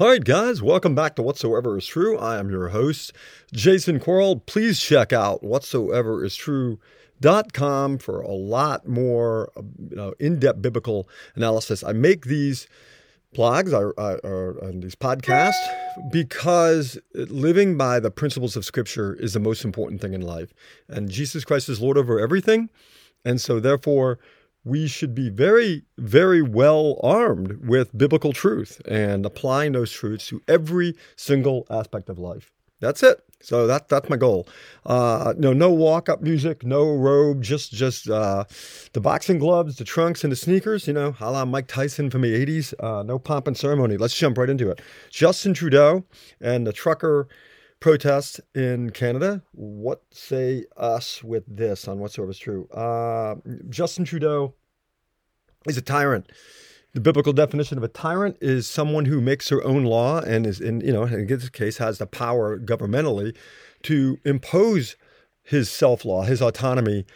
All right, guys, welcome back to Whatsoever is True. I am your host, Jason Quarles. Please check out whatsoeveristrue.com for a lot more uh, you know, in depth biblical analysis. I make these blogs or, or uh, these podcasts because living by the principles of Scripture is the most important thing in life. And Jesus Christ is Lord over everything. And so, therefore, we should be very, very well armed with biblical truth and applying those truths to every single aspect of life. That's it. So that that's my goal. Uh, no, no walk up music, no robe, just just uh, the boxing gloves, the trunks, and the sneakers. You know, a la Mike Tyson from the '80s. Uh, no pomp and ceremony. Let's jump right into it. Justin Trudeau and the trucker protest in Canada. What say us with this on whatsoever is true? Uh, Justin Trudeau is a tyrant. The biblical definition of a tyrant is someone who makes their own law and is in, you know, in this case has the power governmentally to impose his self law, his autonomy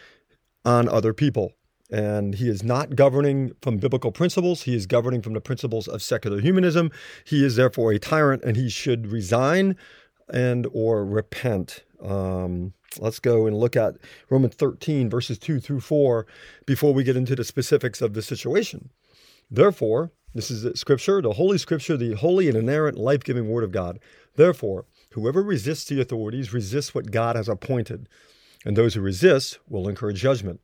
on other people. And he is not governing from biblical principles. He is governing from the principles of secular humanism. He is therefore a tyrant and he should resign and or repent. Um, let's go and look at Romans 13, verses 2 through 4, before we get into the specifics of the situation. Therefore, this is the scripture, the Holy Scripture, the holy and inerrant, life giving Word of God. Therefore, whoever resists the authorities resists what God has appointed, and those who resist will incur judgment.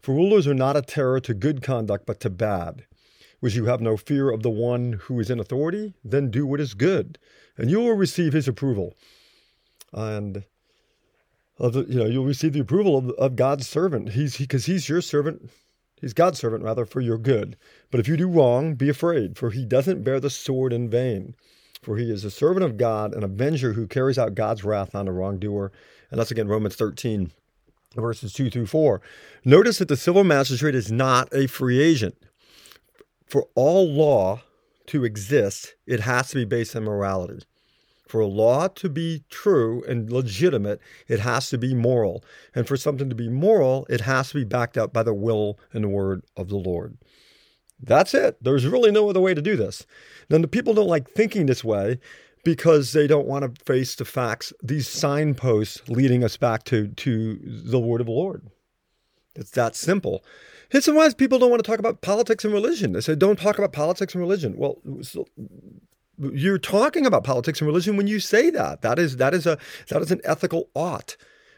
For rulers are not a terror to good conduct, but to bad. Would you have no fear of the one who is in authority? Then do what is good, and you will receive his approval. And of the, you know, you'll receive the approval of, of God's servant. He's because he, he's your servant. He's God's servant rather for your good. But if you do wrong, be afraid, for he doesn't bear the sword in vain. For he is a servant of God, an avenger who carries out God's wrath on the wrongdoer. And that's again Romans 13, verses 2 through 4. Notice that the civil magistrate is not a free agent for all law to exist, it has to be based on morality. For a law to be true and legitimate, it has to be moral. And for something to be moral, it has to be backed up by the will and the word of the Lord. That's it. There's really no other way to do this. Then the people don't like thinking this way because they don't want to face the facts, these signposts leading us back to, to the word of the Lord. It's that simple. And why people don't want to talk about politics and religion. They say, don't talk about politics and religion. Well, you're talking about politics and religion when you say that. That is that is a that is an ethical ought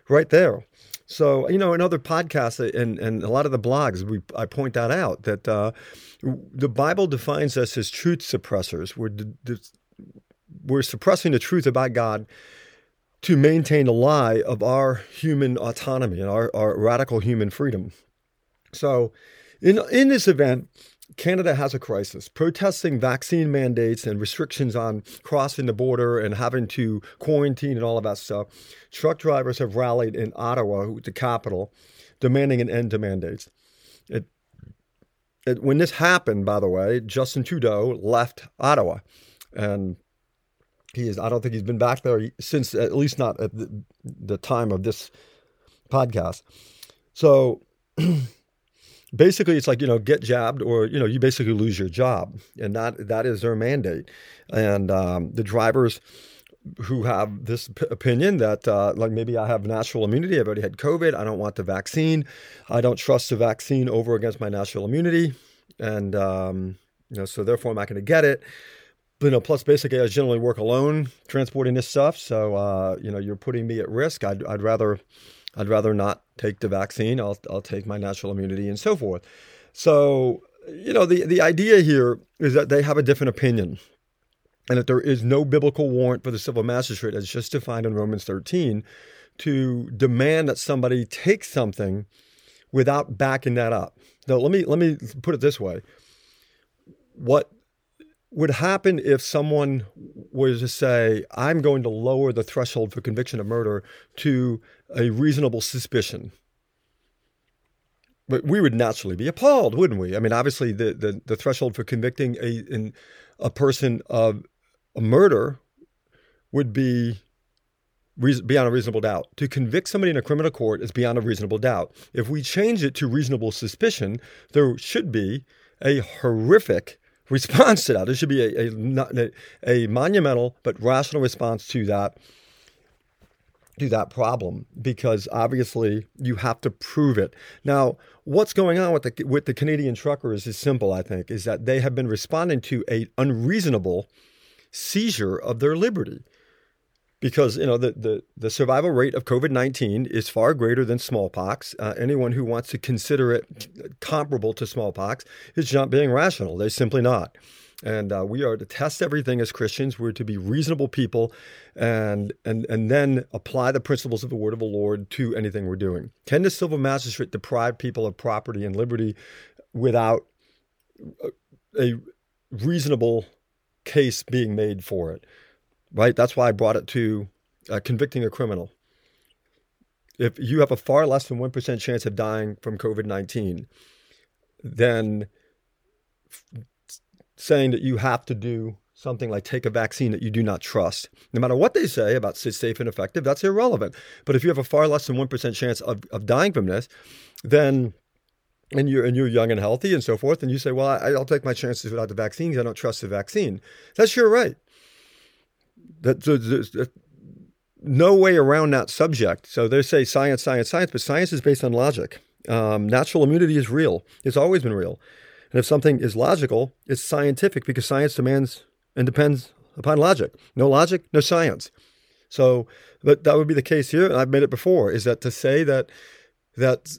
right there. So you know, in other podcasts and, and a lot of the blogs, we I point that out that uh, the Bible defines us as truth suppressors. We're we're suppressing the truth about God to maintain a lie of our human autonomy and our, our radical human freedom. So, in, in this event, Canada has a crisis, protesting vaccine mandates and restrictions on crossing the border and having to quarantine and all of that stuff. Truck drivers have rallied in Ottawa, the capital, demanding an end to mandates. It, it, when this happened, by the way, Justin Trudeau left Ottawa, and he is. I don't think he's been back there since, at least not at the, the time of this podcast. So. basically it's like you know get jabbed or you know you basically lose your job. And that that is their mandate. And um, the drivers who have this p- opinion that uh, like maybe i have natural immunity i've already had covid i don't want the vaccine i don't trust the vaccine over against my natural immunity and um, you know so therefore i'm not going to get it. You know plus basically i generally work alone transporting this stuff. So uh, you know you're putting me at risk. I'd, I'd rather I'd rather not take the vaccine. I'll, I'll take my natural immunity and so forth. So, you know, the, the idea here is that they have a different opinion and that there is no biblical warrant for the civil magistrate, as just defined in Romans 13, to demand that somebody take something without backing that up. Now, let me let me put it this way: what would happen if someone was to say, I'm going to lower the threshold for conviction of murder to a reasonable suspicion? But we would naturally be appalled, wouldn't we? I mean, obviously, the, the, the threshold for convicting a, in, a person of a murder would be beyond a reasonable doubt. To convict somebody in a criminal court is beyond a reasonable doubt. If we change it to reasonable suspicion, there should be a horrific response to that. There should be a, a, a monumental but rational response to that to that problem because obviously you have to prove it. Now, what's going on with the with the Canadian truckers is simple, I think, is that they have been responding to a unreasonable seizure of their liberty. Because you know the, the, the survival rate of COVID nineteen is far greater than smallpox. Uh, anyone who wants to consider it comparable to smallpox is not being rational. They're simply not. And uh, we are to test everything as Christians. We're to be reasonable people and, and, and then apply the principles of the word of the Lord to anything we're doing. Can the civil magistrate deprive people of property and liberty without a reasonable case being made for it? Right? That's why I brought it to uh, convicting a criminal. If you have a far less than 1% chance of dying from COVID 19, then saying that you have to do something like take a vaccine that you do not trust. No matter what they say about safe and effective, that's irrelevant. But if you have a far less than 1% chance of, of dying from this, then and you're and you're young and healthy and so forth, and you say, "Well, I, will take my chances without the vaccine because I don't trust the vaccine." That's your right. That, no way around that subject. So they say science, science, science, but science is based on logic. Um, natural immunity is real. It's always been real. And if something is logical, it's scientific because science demands and depends upon logic. No logic, no science. So, but that would be the case here. And I've made it before. Is that to say that that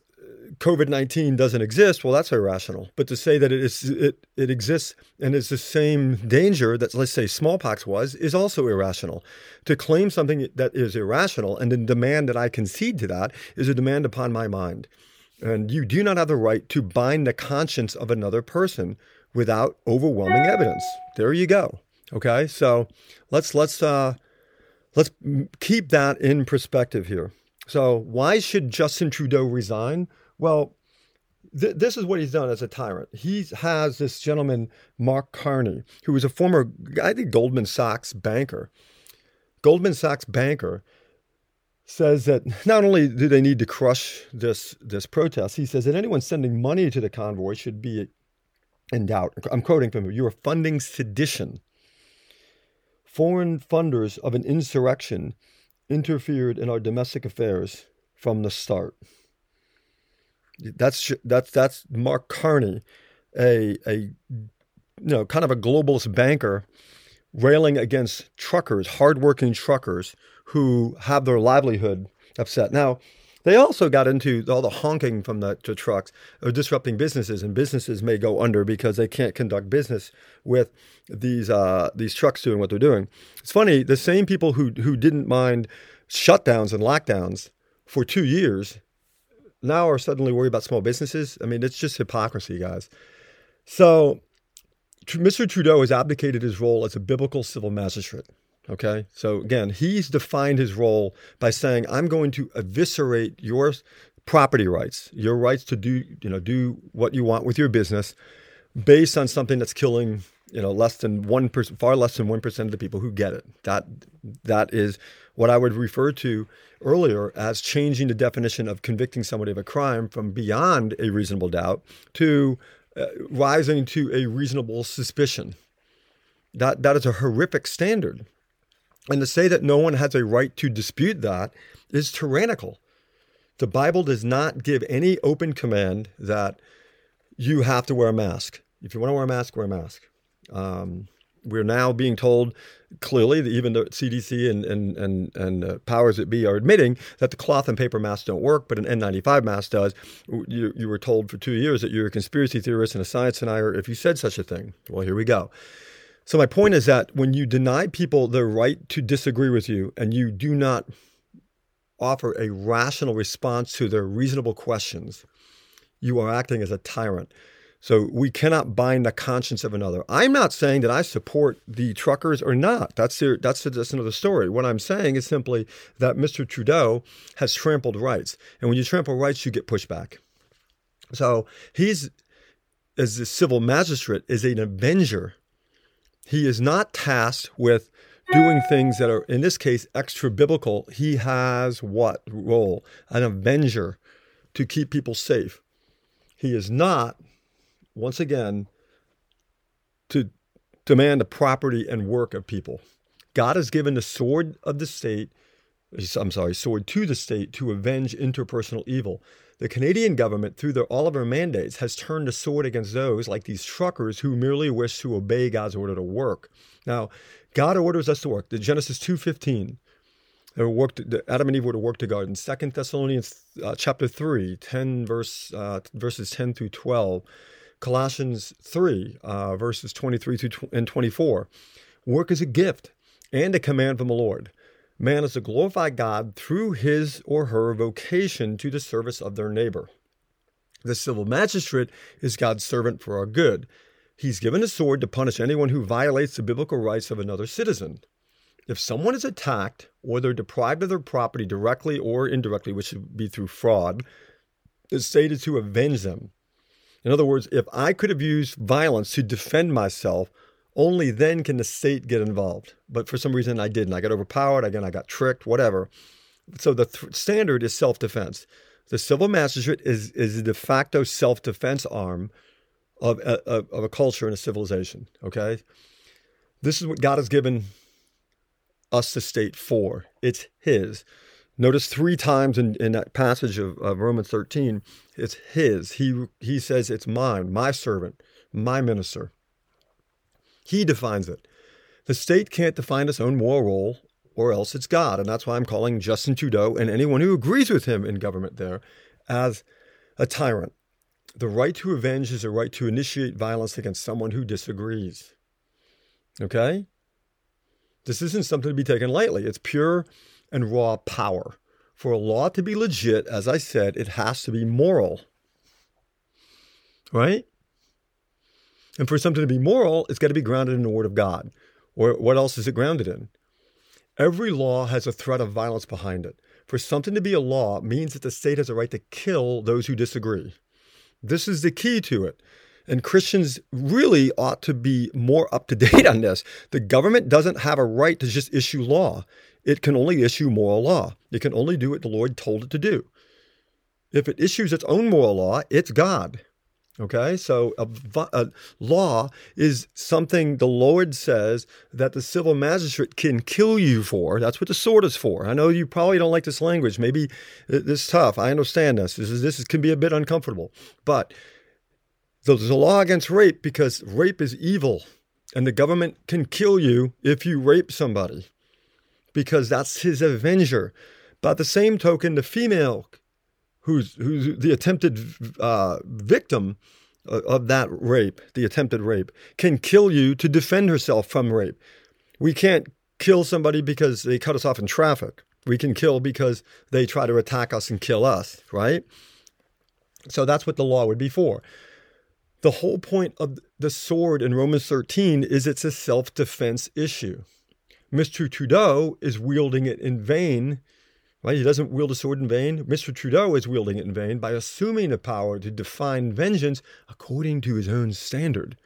COVID nineteen doesn't exist? Well, that's irrational. But to say that it is it it exists and it's the same danger that let's say smallpox was is also irrational. To claim something that is irrational and then demand that I concede to that is a demand upon my mind. And you do not have the right to bind the conscience of another person without overwhelming evidence. There you go. Okay, so let's let's uh, let's keep that in perspective here. So why should Justin Trudeau resign? Well, th- this is what he's done as a tyrant. He has this gentleman Mark Carney, who was a former, I think, Goldman Sachs banker. Goldman Sachs banker says that not only do they need to crush this this protest, he says that anyone sending money to the convoy should be in doubt. I'm quoting from him: "You are funding sedition. Foreign funders of an insurrection interfered in our domestic affairs from the start." That's that's that's Mark Carney, a a you know kind of a globalist banker, railing against truckers, hardworking truckers who have their livelihood upset. Now, they also got into all the honking from the, the trucks of disrupting businesses, and businesses may go under because they can't conduct business with these uh, these trucks doing what they're doing. It's funny, the same people who who didn't mind shutdowns and lockdowns for two years now are suddenly worried about small businesses. I mean, it's just hypocrisy, guys. So, Mr. Trudeau has abdicated his role as a biblical civil magistrate. Okay. So again, he's defined his role by saying, I'm going to eviscerate your property rights, your rights to do, you know, do what you want with your business based on something that's killing, you know, less than one percent, far less than one percent of the people who get it. That that is what I would refer to earlier as changing the definition of convicting somebody of a crime from beyond a reasonable doubt to uh, rising to a reasonable suspicion. That that is a horrific standard. And to say that no one has a right to dispute that is tyrannical. The Bible does not give any open command that you have to wear a mask. If you want to wear a mask, wear a mask. Um, we're now being told clearly that even the CDC and and and, and uh, powers that be are admitting that the cloth and paper masks don't work, but an N95 mask does. You, you were told for two years that you're a conspiracy theorist and a science denier if you said such a thing. Well, here we go. So my point is that when you deny people the right to disagree with you and you do not offer a rational response to their reasonable questions, you are acting as a tyrant. So we cannot bind the conscience of another. I'm not saying that I support the truckers or not. That's their, that's that's another story. What I'm saying is simply that Mr. Trudeau has trampled rights, and when you trample rights, you get pushback. So he's as a civil magistrate is an avenger he is not tasked with doing things that are, in this case, extra biblical. He has what role? An avenger to keep people safe. He is not, once again, to demand the property and work of people. God has given the sword of the state, I'm sorry, sword to the state to avenge interpersonal evil. The Canadian government, through their Oliver mandates, has turned the sword against those like these truckers who merely wish to obey God's order to work. Now, God orders us to work. The Genesis 2.15, they worked, Adam and Eve were to work together. In 2 Thessalonians uh, chapter 3, 10 verse, uh, verses 10 through 12, Colossians 3, uh, verses 23 through and 24, work is a gift and a command from the Lord. Man is to glorify God through his or her vocation to the service of their neighbor. The civil magistrate is God's servant for our good. He's given a sword to punish anyone who violates the biblical rights of another citizen. If someone is attacked or they're deprived of their property directly or indirectly, which would be through fraud, the state is to avenge them. In other words, if I could have used violence to defend myself, only then can the state get involved. But for some reason, I didn't. I got overpowered. Again, I got tricked, whatever. So the th- standard is self defense. The civil magistrate is, is a de facto self defense arm of uh, a, of a culture and a civilization. Okay? This is what God has given us the state for. It's His. Notice three times in, in that passage of, of Romans 13, it's His. He, he says, It's mine, my servant, my minister. He defines it. The state can't define its own moral role, or else it's God. And that's why I'm calling Justin Trudeau and anyone who agrees with him in government there as a tyrant. The right to avenge is a right to initiate violence against someone who disagrees. Okay? This isn't something to be taken lightly. It's pure and raw power. For a law to be legit, as I said, it has to be moral. Right? And for something to be moral, it's got to be grounded in the Word of God. Or what else is it grounded in? Every law has a threat of violence behind it. For something to be a law means that the state has a right to kill those who disagree. This is the key to it. And Christians really ought to be more up to date on this. The government doesn't have a right to just issue law, it can only issue moral law. It can only do what the Lord told it to do. If it issues its own moral law, it's God. Okay, so a, a, law is something the Lord says that the civil magistrate can kill you for. That's what the sword is for. I know you probably don't like this language. Maybe uh, this is tough. I understand this. This, is, this is, can be a bit uncomfortable. But there's a law against rape because rape is evil, and the government can kill you if you rape somebody because that's his avenger. By the same token, the female who's who's the attempted uh, victim of that rape, the attempted rape, can kill you to defend herself from rape. We can't kill somebody because they cut us off in traffic. We can kill because they try to attack us and kill us, right? So that's what the law would be for. The whole point of the sword in Romans 13 is it's a self defense issue. Mr. Trudeau is wielding it in vain Right? He doesn't wield a sword in vain. Mr. Trudeau is wielding it in vain by assuming the power to define vengeance according to his own standard.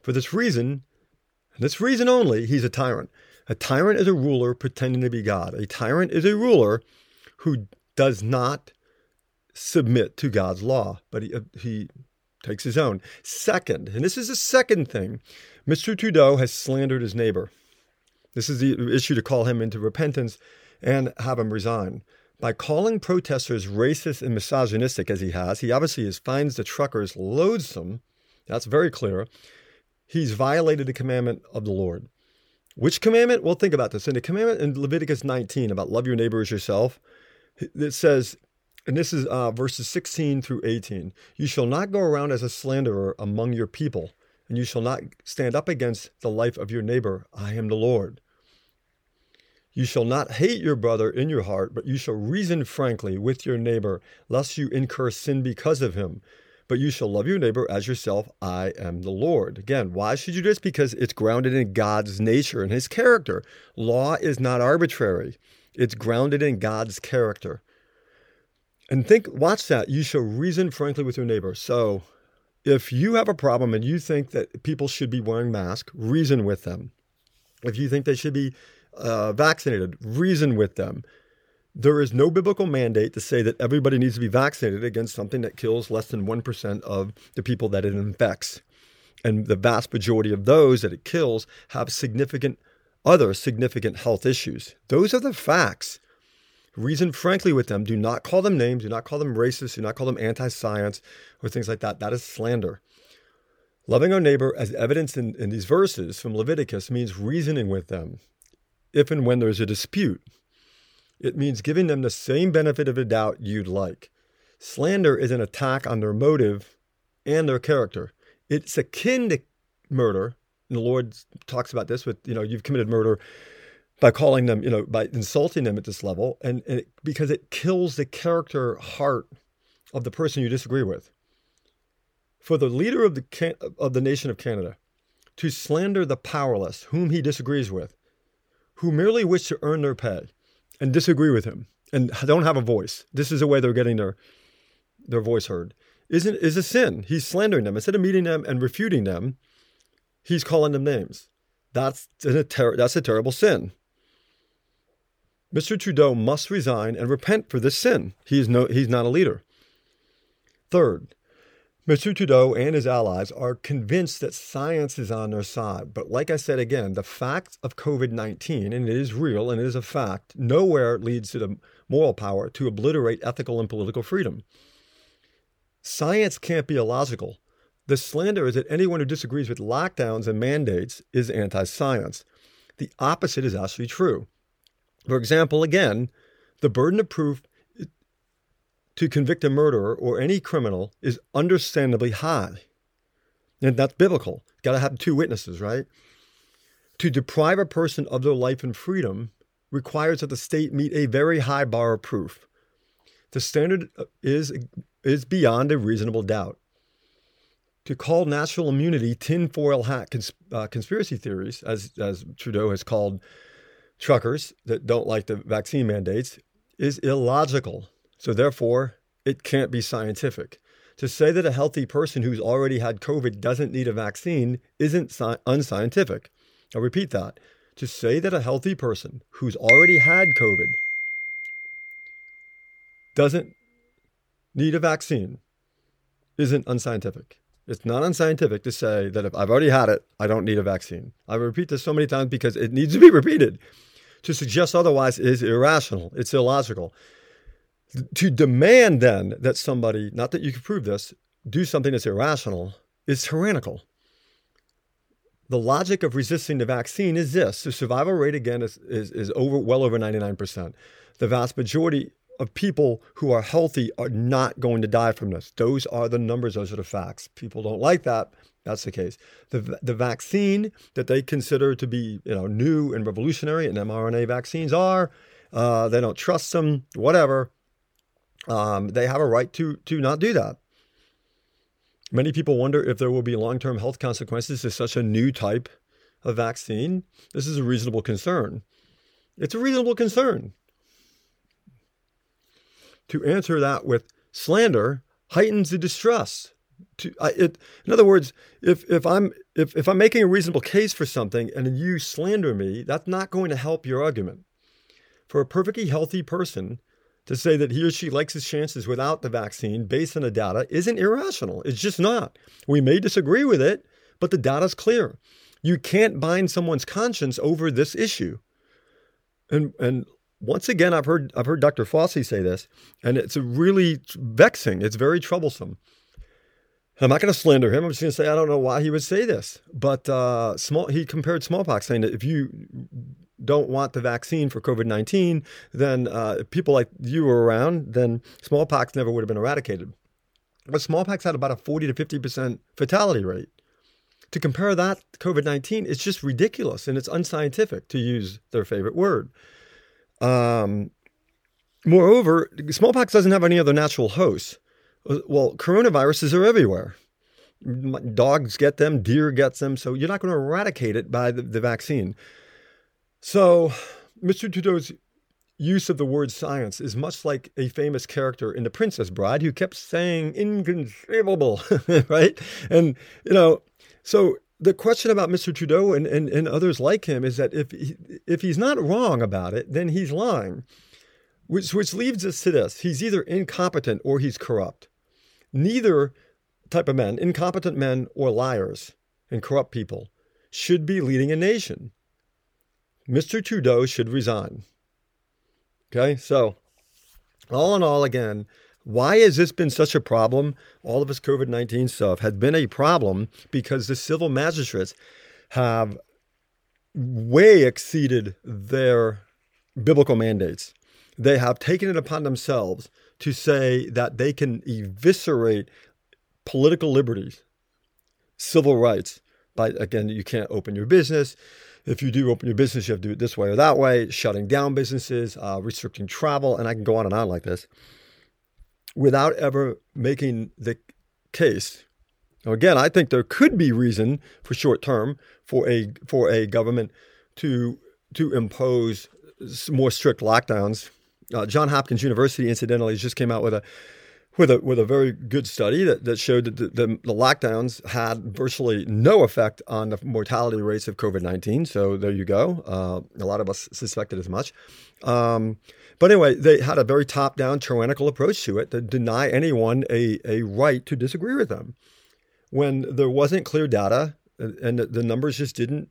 For this reason, and this reason only, he's a tyrant. A tyrant is a ruler pretending to be God. A tyrant is a ruler who does not submit to God's law, but he, he takes his own. Second, and this is the second thing, Mr. Trudeau has slandered his neighbor. This is the issue to call him into repentance and have him resign. By calling protesters racist and misogynistic as he has, he obviously is, finds the truckers loathsome. That's very clear. He's violated the commandment of the Lord. Which commandment? Well, think about this. In the commandment in Leviticus 19 about love your neighbor as yourself, it says, and this is uh, verses 16 through 18 You shall not go around as a slanderer among your people, and you shall not stand up against the life of your neighbor. I am the Lord. You shall not hate your brother in your heart, but you shall reason frankly with your neighbor, lest you incur sin because of him. But you shall love your neighbor as yourself. I am the Lord. Again, why should you do this? Because it's grounded in God's nature and his character. Law is not arbitrary, it's grounded in God's character. And think, watch that. You shall reason frankly with your neighbor. So if you have a problem and you think that people should be wearing masks, reason with them. If you think they should be uh, vaccinated, reason with them. There is no biblical mandate to say that everybody needs to be vaccinated against something that kills less than 1% of the people that it infects. And the vast majority of those that it kills have significant other significant health issues. Those are the facts. Reason frankly with them. Do not call them names. Do not call them racist. Do not call them anti science or things like that. That is slander. Loving our neighbor, as evidenced in, in these verses from Leviticus, means reasoning with them if and when there's a dispute. It means giving them the same benefit of the doubt you'd like. Slander is an attack on their motive and their character. It's akin to murder. And the Lord talks about this with, you know, you've committed murder by calling them, you know, by insulting them at this level, and, and it, because it kills the character heart of the person you disagree with for the leader of the, of the nation of Canada to slander the powerless whom he disagrees with, who merely wish to earn their pay and disagree with him and don't have a voice. This is the way they're getting their, their voice heard. Isn't is a sin. He's slandering them. Instead of meeting them and refuting them, he's calling them names. That's a ter- that's a terrible sin. Mr. Trudeau must resign and repent for this sin. He is no, he's not a leader. Third, Mr. Trudeau and his allies are convinced that science is on their side. But like I said again, the fact of COVID 19, and it is real and it is a fact, nowhere leads to the moral power to obliterate ethical and political freedom. Science can't be illogical. The slander is that anyone who disagrees with lockdowns and mandates is anti science. The opposite is actually true. For example, again, the burden of proof to convict a murderer or any criminal is understandably high. And that's biblical. Got to have two witnesses, right? To deprive a person of their life and freedom requires that the state meet a very high bar of proof. The standard is, is beyond a reasonable doubt. To call natural immunity tinfoil hat cons- uh, conspiracy theories, as, as Trudeau has called truckers that don't like the vaccine mandates, is illogical. So, therefore, it can't be scientific. To say that a healthy person who's already had COVID doesn't need a vaccine isn't sci- unscientific. I'll repeat that. To say that a healthy person who's already had COVID doesn't need a vaccine isn't unscientific. It's not unscientific to say that if I've already had it, I don't need a vaccine. I repeat this so many times because it needs to be repeated. To suggest otherwise is irrational, it's illogical to demand then that somebody, not that you can prove this, do something that's irrational is tyrannical. The logic of resisting the vaccine is this the survival rate, again, is, is, is over, well over 99%. The vast majority of people who are healthy are not going to die from this. Those are the numbers, those are the facts. People don't like that. That's the case. The, the vaccine that they consider to be you know, new and revolutionary, and mRNA vaccines are, uh, they don't trust them, whatever um, they have a right to to not do that. Many people wonder if there will be long-term health consequences to such a new type of vaccine. This is a reasonable concern. It's a reasonable concern. To answer that with slander heightens the distrust. To, I, it, in other words, if, if, I'm, if, if I'm making a reasonable case for something and you slander me, that's not going to help your argument. For a perfectly healthy person, to say that he or she likes his chances without the vaccine based on the data isn't irrational. It's just not. We may disagree with it, but the data's clear. You can't bind someone's conscience over this issue. And and once again, I've heard I've heard Dr. Fauci say this, and it's really vexing. It's very troublesome. I'm not going to slander him. I'm just going to say I don't know why he would say this. But uh, small, he compared smallpox, saying that if you don't want the vaccine for COVID 19, then uh, people like you were around, then smallpox never would have been eradicated. But smallpox had about a 40 to 50% fatality rate. To compare that to COVID 19, it's just ridiculous and it's unscientific, to use their favorite word. Um, moreover, smallpox doesn't have any other natural hosts. Well, coronaviruses are everywhere. Dogs get them, deer gets them, so you're not going to eradicate it by the, the vaccine. So, Mr. Trudeau's use of the word science is much like a famous character in The Princess Bride who kept saying inconceivable, right? And, you know, so the question about Mr. Trudeau and, and, and others like him is that if, he, if he's not wrong about it, then he's lying, which, which leads us to this he's either incompetent or he's corrupt. Neither type of men, incompetent men or liars, and corrupt people should be leading a nation. Mr. Trudeau should resign. Okay, so all in all, again, why has this been such a problem? All of this COVID 19 stuff has been a problem because the civil magistrates have way exceeded their biblical mandates. They have taken it upon themselves to say that they can eviscerate political liberties, civil rights. By again, you can't open your business. If you do open your business, you have to do it this way or that way, shutting down businesses, uh, restricting travel, and I can go on and on like this without ever making the case. Now, again, I think there could be reason for short term for a for a government to to impose more strict lockdowns. Uh, John Hopkins University, incidentally, just came out with a with a with a very good study that, that showed that the, the, the lockdowns had virtually no effect on the mortality rates of COVID nineteen. So there you go. Uh, a lot of us suspected as much. Um, but anyway, they had a very top down tyrannical approach to it to deny anyone a, a right to disagree with them when there wasn't clear data and the numbers just didn't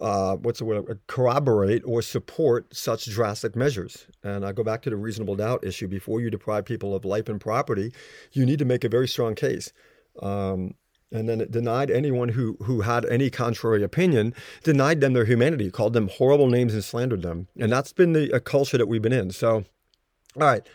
uh, what's the word, corroborate or support such drastic measures. And I go back to the reasonable doubt issue. Before you deprive people of life and property, you need to make a very strong case. Um, and then it denied anyone who, who had any contrary opinion, denied them their humanity, called them horrible names and slandered them. And that's been the culture that we've been in. So, all right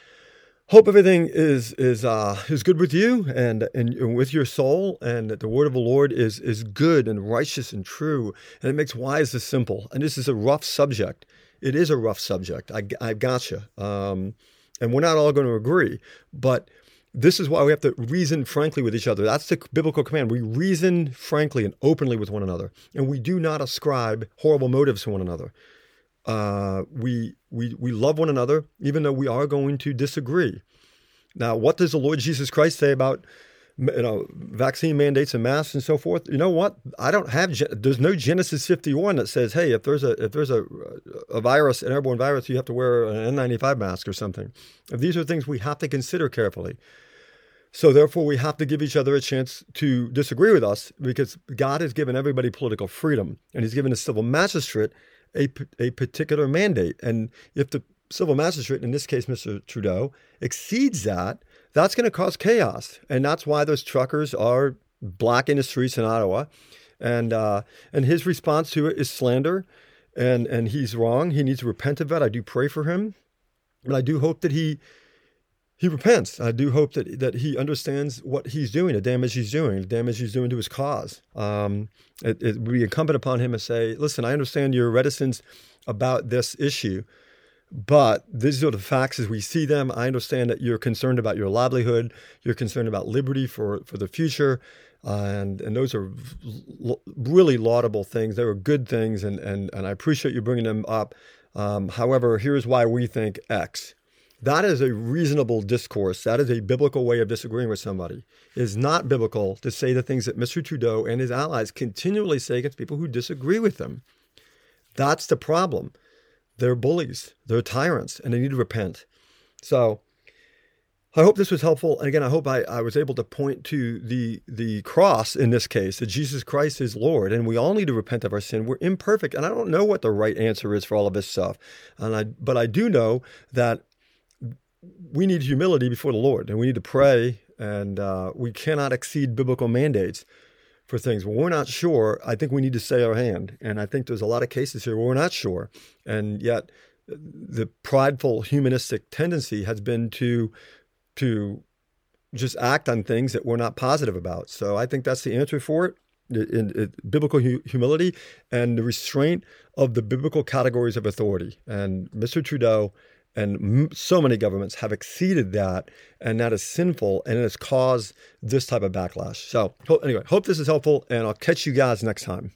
hope everything is is uh, is good with you and, and, and with your soul, and that the word of the Lord is is good and righteous and true, and it makes wise the simple. And this is a rough subject. It is a rough subject. I I gotcha. Um, and we're not all going to agree, but this is why we have to reason frankly with each other. That's the biblical command. We reason frankly and openly with one another, and we do not ascribe horrible motives to one another. Uh, we, we, we love one another, even though we are going to disagree. Now, what does the Lord Jesus Christ say about you know vaccine mandates and masks and so forth? You know what? I don't have. There's no Genesis 51 that says, hey, if there's a if there's a a virus, an airborne virus, you have to wear an N95 mask or something. These are things we have to consider carefully. So therefore, we have to give each other a chance to disagree with us because God has given everybody political freedom, and He's given a civil magistrate a, a particular mandate. And if the civil magistrate, in this case, Mr. Trudeau, exceeds that, that's going to cause chaos. And that's why those truckers are blocking the streets in Ottawa. And, uh, and his response to it is slander. And, and he's wrong. He needs to repent of that. I do pray for him. But I do hope that he he repents. I do hope that that he understands what he's doing, the damage he's doing, the damage he's doing to his cause. Um, it, it would be incumbent upon him to say, "Listen, I understand your reticence about this issue, but these are the facts as we see them. I understand that you're concerned about your livelihood, you're concerned about liberty for for the future." Uh, and and those are l- really laudable things. They were good things, and and and I appreciate you bringing them up. Um, however, here's why we think X. That is a reasonable discourse. That is a biblical way of disagreeing with somebody. It is not biblical to say the things that Mr. Trudeau and his allies continually say against people who disagree with them. That's the problem. They're bullies, they're tyrants, and they need to repent. So I hope this was helpful. And again, I hope I, I was able to point to the the cross in this case, that Jesus Christ is Lord, and we all need to repent of our sin. We're imperfect, and I don't know what the right answer is for all of this stuff. And I but I do know that we need humility before the Lord, and we need to pray, and uh, we cannot exceed biblical mandates for things. When we're not sure, I think we need to say our hand, and I think there's a lot of cases here where we're not sure, and yet the prideful humanistic tendency has been to to just act on things that we're not positive about. So I think that's the answer for it. In, in, biblical hu- humility and the restraint of the biblical categories of authority. And Mr. Trudeau and so many governments have exceeded that, and that is sinful, and it has caused this type of backlash. So, anyway, hope this is helpful, and I'll catch you guys next time.